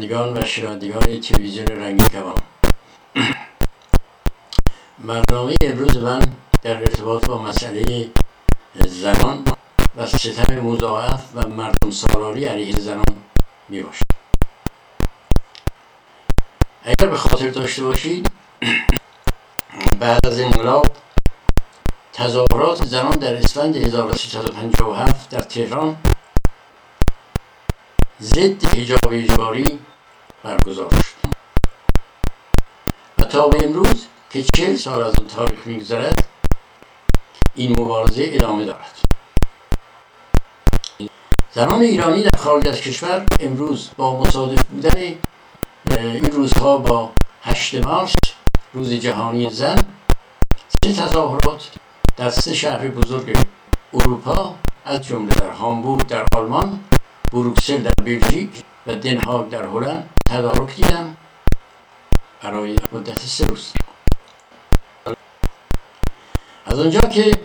بینندگان و شنوندگان تلویزیون رنگی کمان برنامه امروز من در ارتباط با مسئله زنان و ستم مضاعف و مردم سالاری علیه زنان می باشد اگر به خاطر داشته باشید بعد از انقلاب تظاهرات زنان در اسفند 1357 در تهران ضد حجاب اجباری برگزار شد و تا به امروز که چهل سال از اون تاریخ میگذرد این مبارزه ادامه دارد. زنان ایرانی در خارج از کشور امروز با مصادف بودن این روزها با هشت مارس روز جهانی زن سه تظاهرات در سه شهر بزرگ اروپا از جمله در هامبورگ در آلمان بروکسل در بلژیک و دنهاگ در هلند تدارک دیدم برای مدت سه روز. از آنجا که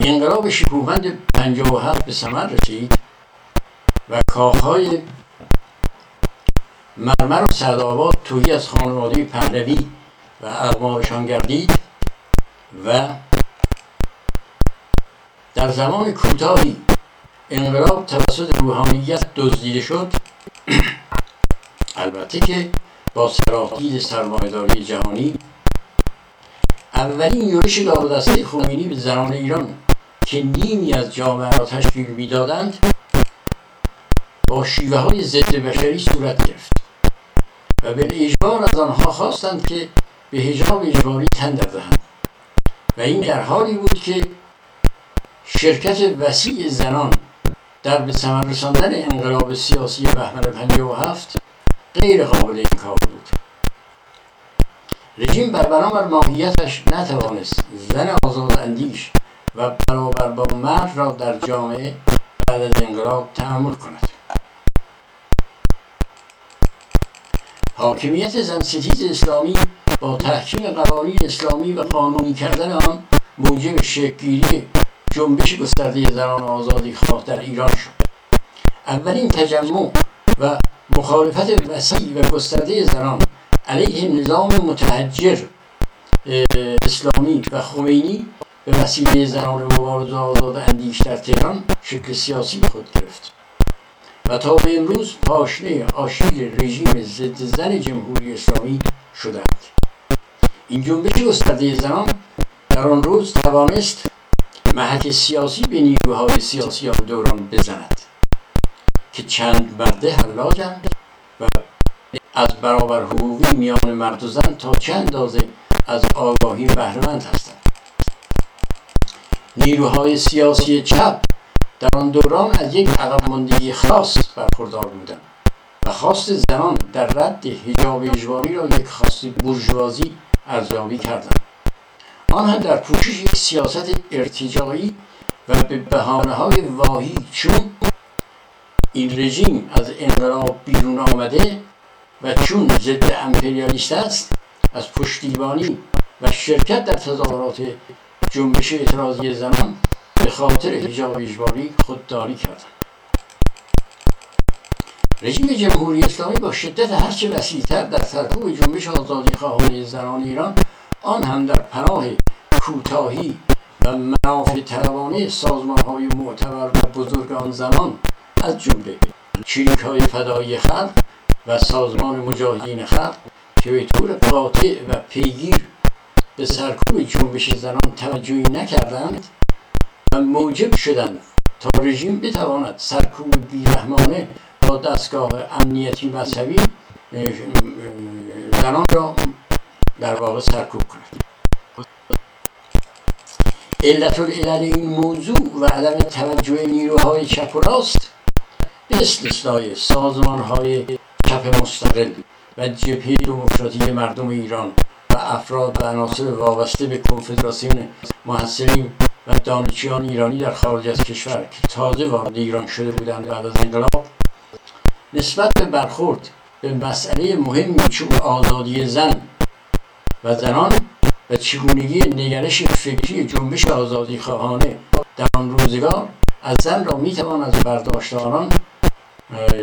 انقلاب شکوهمند هفت به ثمر رسید و کاخهای مرمر و سعدآباد توهی از خانواده پهلوی و اقمارشان گردید و در زمان کوتاهی انقلاب توسط روحانیت دزدیده شد. البته که با سرافدید سرمایهداری جهانی اولین یورش دسته خمینی به زنان ایران که نیمی از جامعه را تشکیل می‌دادند با شیوه های ضد بشری صورت گرفت و به اجبار از آنها خواستند که به هجاب اجباری تن دهند. و این در حالی بود که شرکت وسیع زنان در به ثمر رساندن انقلاب سیاسی بهمن 57 غیر قابل کار بود. رژیم بر بنابر ماهیتش نتوانست زن آزاد اندیش و برابر با مرد را در جامعه بعد از انقلاب تحمل کند. حاکمیت زن ستیز اسلامی با تحکیم قوانین اسلامی و قانونی کردن آن موجب شکلگیری جنبش گسترده زنان آزادی خواه در ایران شد. اولین تجمع و مخالفت وسیع و گسترده زنان علیه نظام متحجر اسلامی و خمینی به وسیله زنان مبارز آزاد اندیش در تهران شکل سیاسی خود گرفت. و تا به امروز پاشنه آشیل رژیم ضد زن جمهوری اسلامی شدند. این جنبش گسترده زنان در آن روز توانست محک سیاسی به نیروهای سیاسی آن دوران بزند که چند مرده حلاجند و از برابر حقوقی میان مرد و زن تا چند اندازه از آگاهی بهرهمند هستند. نیروهای سیاسی چپ در آن دوران از یک عقب ماندگی خاص برخوردار بودند و خواست زنان در رد حجاب اجباری را یک خواست بورژوازی ارزیابی کردند. آن هم در پوشش یک سیاست ارتجاعی و به بحانه های واهی چون این رژیم از انقلاب بیرون آمده و چون ضد امپریالیست است از پشتیبانی و شرکت در تظاهرات جنبش اعتراضی زنان به خاطر حجاب اجباری خودداری کردند. رژیم جمهوری اسلامی با شدت هرچه وسیعتر در سرکوب جنبش آزادی خواهان زنان ایران آن هم در پناه کوتاهی و منافع طلبانه سازمان های معتبر و بزرگ آن زمان از جمله چریک های فدایی خلق و سازمان مجاهدین خلق که به طور قاطع و پیگیر به سرکوب جنبش زنان توجهی نکردند و موجب شدند تا رژیم بتواند سرکوب بیرحمانه با دستگاه امنیتی مذهبی زنان را در واقع سرکوب کند علت العلل این موضوع و عدم توجه نیروهای چپ و راست به استثنای سازمان های چپ مستقل و جبهه دموکراتی مردم ایران و افراد و عناصر وابسته به کنفدراسیون محصلین و دانشجویان ایرانی در خارج از کشور که تازه وارد ایران شده بودند بعد از انقلاب نسبت به برخورد به مسئله مهمی چون آزادی زن و زنان و چگونگی نگرش فکری جنبش آزادی خواهانه در آن روزگار از زن را می‌توان از برداشت آنان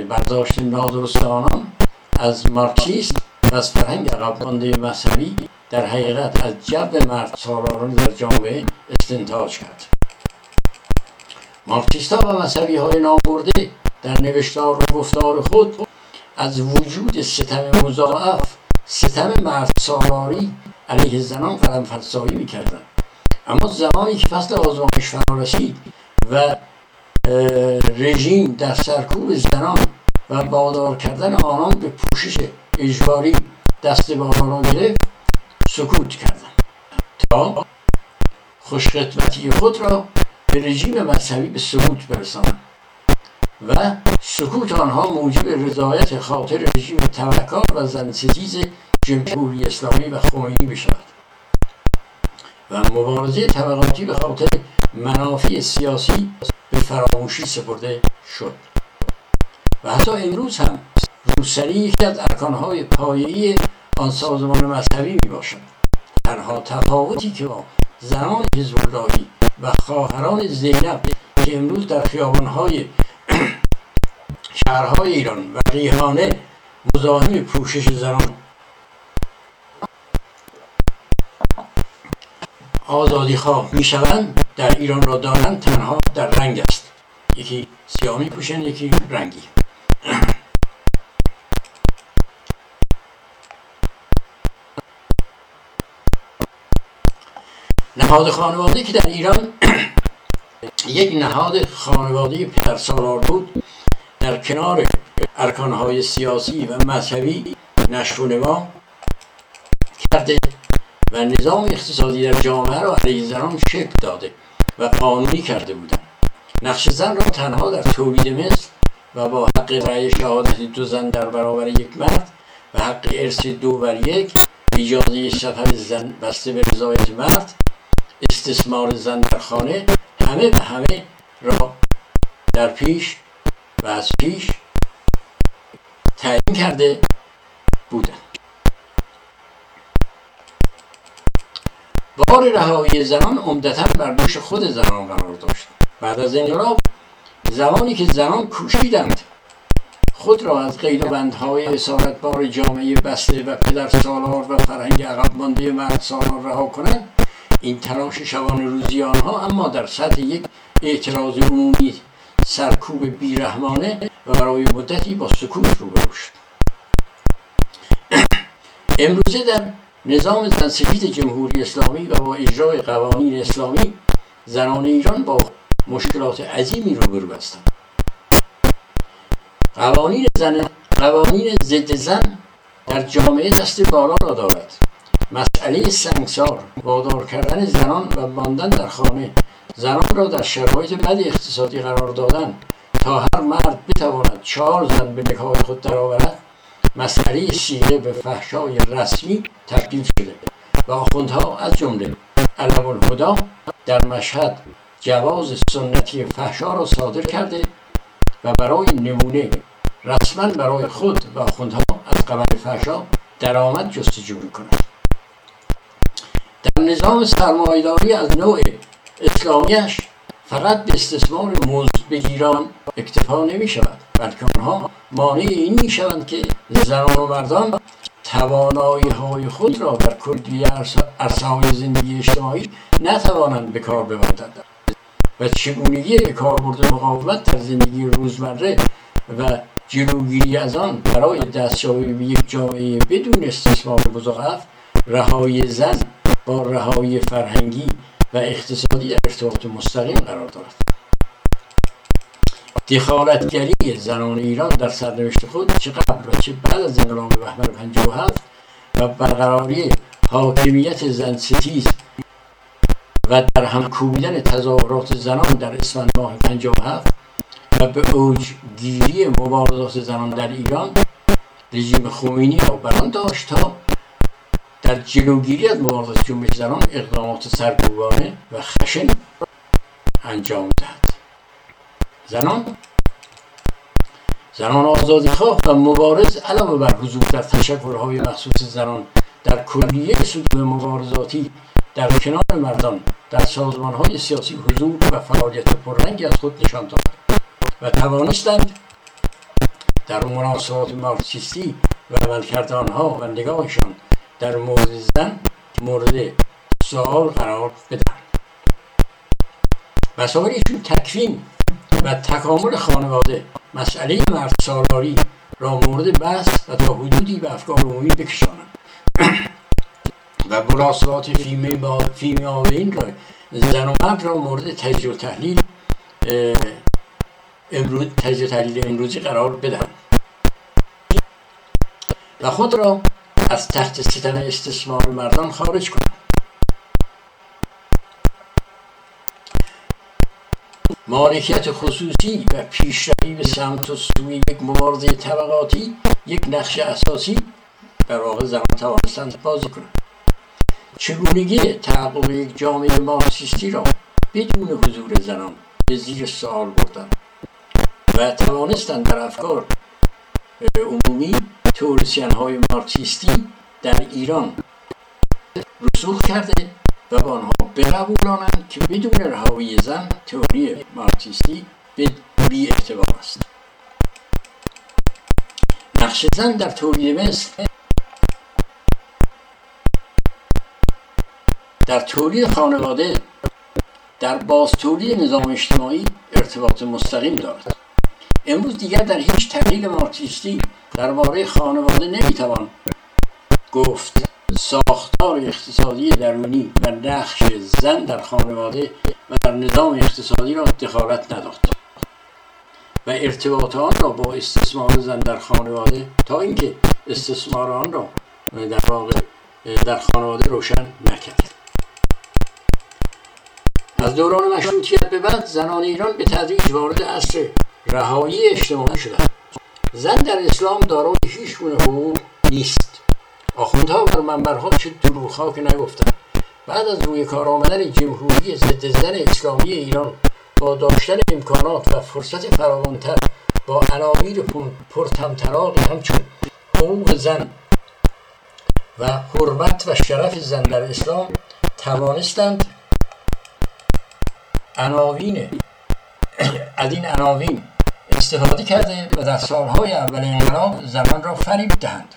برداشت نادرست آنان از مارکسیست و از فرهنگ عقب مانده مذهبی در حقیقت از جو مرد سالاران در جامعه استنتاج کرد. مارکسیست ها و مذهبی های نامبرده در نوشتار و گفتار خود از وجود ستم مضاعف ستم مرد سالاری علیه زنان قلم فرسایی می‌کردن اما زمانی که فصل آزمایش فرا رسید و رژیم در سرکوب زنان و بادار کردن آنان به پوشش اجباری دست بالا را گرفت سکوت کردن تا خوشخدمتی خود را به رژیم مذهبی به سکوت برسانند. و سکوت آنها موجب رضایت خاطر رژیم تبهکار و زنستیز جمهوری اسلامی و خمینی بشود و مبارزه طبقاتی به خاطر منافع سیاسی به فراموشی سپرده شد. و حتی امروز هم روسری یکی از ارکانهای پایه‌ای آن سازمان مذهبی می باشد تنها تفاوتی که با زنان حزب و خواهران زینب که امروز در خیابانهای شهرهای ایران و ریحانه مزاحم پوشش زنان. آزادی خواه می شوند در ایران را دارند تنها در رنگ است. یکی سیاه می پوشن یکی رنگی. نهاد خانواده که در ایران یک نهاد خانواده پدرسالار بود. در کنار ارکانهای سیاسی و مذهبی نشو نما کرده و نظام اقتصادی در جامعه را علیه زنان شکل داده و قانونی کرده بودند نقش زن را تنها در تولید مثل و با حق رأی شهادت دو زن در برابر یک مرد و حق ارث دو بر یک اجازه سفر زن بسته به رضایت مرد استثمار زن در خانه همه و همه را در پیش و از پیش تعیین کرده بودند بار رهایی زنان عمدتا بر دوش خود زنان قرار داشت. بعد از انقلاب زمانی که زنان کوشیدند خود را از قید و بندهای بار جامعه بسته و پدر سالار و فرهنگ عقب مانده مرد سالار رها کنند این تلاش شبان روزی آنها اما در سطح یک اعتراض عمومی سرکوب بیرحمانه و برای مدتی با سکوت روبرو شد. امروزه در نظام زنسفید جمهوری اسلامی و با اجرای قوانین اسلامی زنان ایران با مشکلات عظیمی روبرو هستند. قوانین زن قوانین ضد زن در جامعه دست بالا را دارد. مسئله سنگسار وادار کردن زنان و ماندن در خانه زنان را در شرایط بد اقتصادی قرار دادن تا هر مرد بتواند چهار زن به نکاح خود درآورد مسئله سیره به فحشای رسمی تبدیل شده و آخوندها از جمله علم الهدا در مشهد جواز سنتی فحشا را صادر کرده و برای نمونه رسما برای خود و آخوندها از قبل فحشا درآمد جستجو می‌کند. در نظام سرمایداری از نوع اسلامیش فقط به استثمار مزد بگیران اکتفا نمی شود. بلکه آنها مانع این می شوند که زنان و مردان توانایی های خود را در کلی عرصه زندگی اجتماعی نتوانند به کار ببندند. و چگونگی کاربرد مقاومت در زندگی روزمره و جلوگیری از آن برای دستیابی به یک جامعه بدون استثمار مضاعف رهایی زن با رهایی فرهنگی و اقتصادی در ارتباط مستقیم قرار دارد. دخالتگری زنان ایران در سرنوشت خود چه قبل و چه بعد از انقلاب بهمن 57 و برقراری حاکمیت زن ستیز و در هم کوبیدن تظاهرات زنان در اسفند ماه 57 و به اوج گیری مبارزات زنان در ایران رژیم خمینی را بران داشت تا در جلوگیری از مبارزات جنبش زنان اقدامات سرکوبانه و خشن انجام دهد. زنان زنان آزادی خواه و مبارز علاوه بر حضور در تشکلهای مخصوص زنان در کلیه صدور مبارزاتی در کنار مردان در سازمان های سیاسی حضور و فعالیت پررنگی از خود نشان دادند و توانستند در مناسبات مارکسیستی و عملکرد آنها و نگاهشان در مورد زن مورد سوال قرار بدن مسائلشون تکوین و تکامل خانواده مسئله مرد سالاری را مورد بحث و تا حدودی به افکار عمومی بکشانند و مناسبات فیمیاوین را زن و مرد را مورد تجزیه و تحلیل امروز تجزیه تحلیل امروزی قرار بدن و خود را از تحت ستن استثمار مردان خارج کنند مالکیت خصوصی و پیشروی به سمت و سوی یک مبارزه طبقاتی یک نقش اساسی در واقع زمان توانستند بازی کنند چگونگی تحقق یک جامعه مارکسیستی را بدون حضور زنان به زیر سوال بردن و توانستند در افکار عمومی تئوریسین های مارکسیستی در ایران رسوخ کرده و به آنها بقبولانند که بدون رهایی زن تئوری مارکسیستی به بی اعتبار است. نقش زن در تولید مثل در تولید خانواده در باز تولید نظام اجتماعی ارتباط مستقیم دارد. امروز دیگر در هیچ تحلیل مارکسیستی درباره خانواده نمی‌توان گفت. ساختار اقتصادی درونی و نقش زن در خانواده و در نظام اقتصادی را دخالت نداد و ارتباط آن را با استثمار زن در خانواده تا اینکه استثمار آن را در واقع در خانواده روشن نکرد. از دوران مشروطیت به بعد زنان ایران به تدریج وارد عصر رهایی اجتماعی شدند زن در اسلام دارای هیچ گونه حقوق نیست. آخوندها بر منبرها چه دروغها که نگفتند بعد از روی کار آمدن جمهوری ضد زن اسلامی ایران با داشتن امکانات و فرصت فراوانتر با عناوین پرتمطراقی همچون حقوق زن و حرمت و شرف زن در اسلام توانستند عناوین از این عناوین استفاده کرده و در سالهای اول انقلاب زنان را فریب دهند.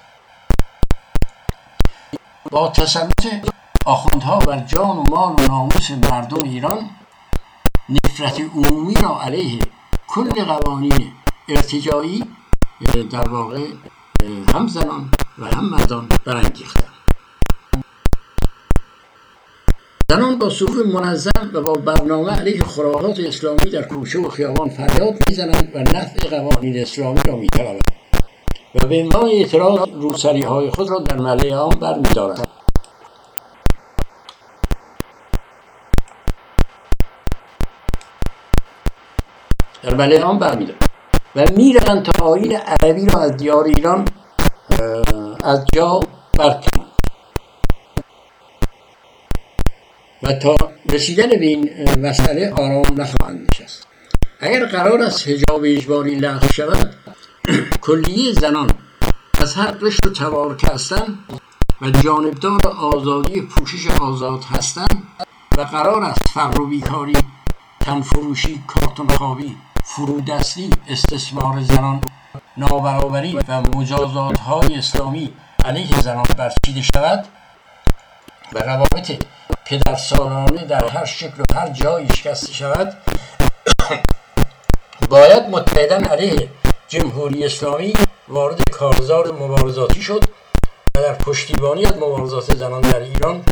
با تسلط آخوندها بر جان و مال و ناموس مردم ایران نفرت عمومی را علیه کل قوانین ارتجایی در واقع هم زنان و هم مردان برانگیختند. زنان با صفوف منظم و با برنامه علیه خرافات اسلامی در کوچه و خیابان فریاد می‌زنند و نفع قوانین اسلامی را میطلبند و به عنوان اعتراض روسری های خود را در مله عام برمیدارند. در مله عام برمیدارند و می‌روند تا آین عربی را از دیار ایران از جا برکنند. و تا رسیدن به این مسئله آرام نخواهند نشست اگر قرار است حجاب اجباری لغو شود کلیه زنان از هر قشر و توارک هستند و جانبدار آزادی پوشش آزاد هستند و قرار است فقر و بیکاری تنفروشی کارتون خوابی فرودستی استثمار زنان نابرابری و مجازات های اسلامی علیه زنان برچیده شود و روابط پدرسالانه در هر شکل و هر جایی شکسته شود باید متحدن علیه جمهوری اسلامی وارد کارزار مبارزاتی شد و در پشتیبانی از مبارزات زنان در ایران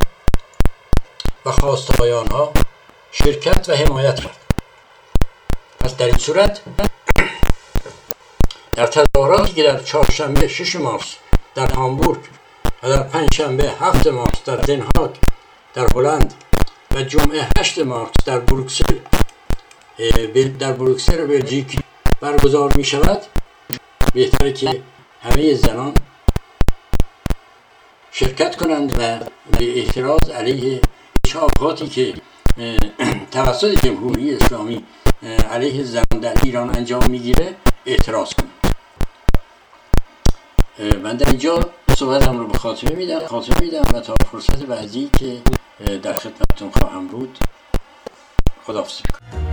و خواستهای آنها شرکت و حمایت کرد. پس در این صورت در تظاهراتی که در چهارشنبه شش مارس در هامبورگ و در پنجشنبه هفت مارس در دنهاگ در هلند و جمعه هشت مارس در بروکسل در بروکسل بلژیک برگزار می شود. بهتره که همه زنان شرکت کنند و به اعتراض علیه چاپاتی که توسط جمهوری اسلامی علیه زنان در ایران انجام می‌گیره اعتراض کنند. من در اینجا صحبتم رو به خاتمه میدم خاتمه میدم و تا فرصت بعدی که در خدمتتون خواهم بود خداحافظی می‌کنم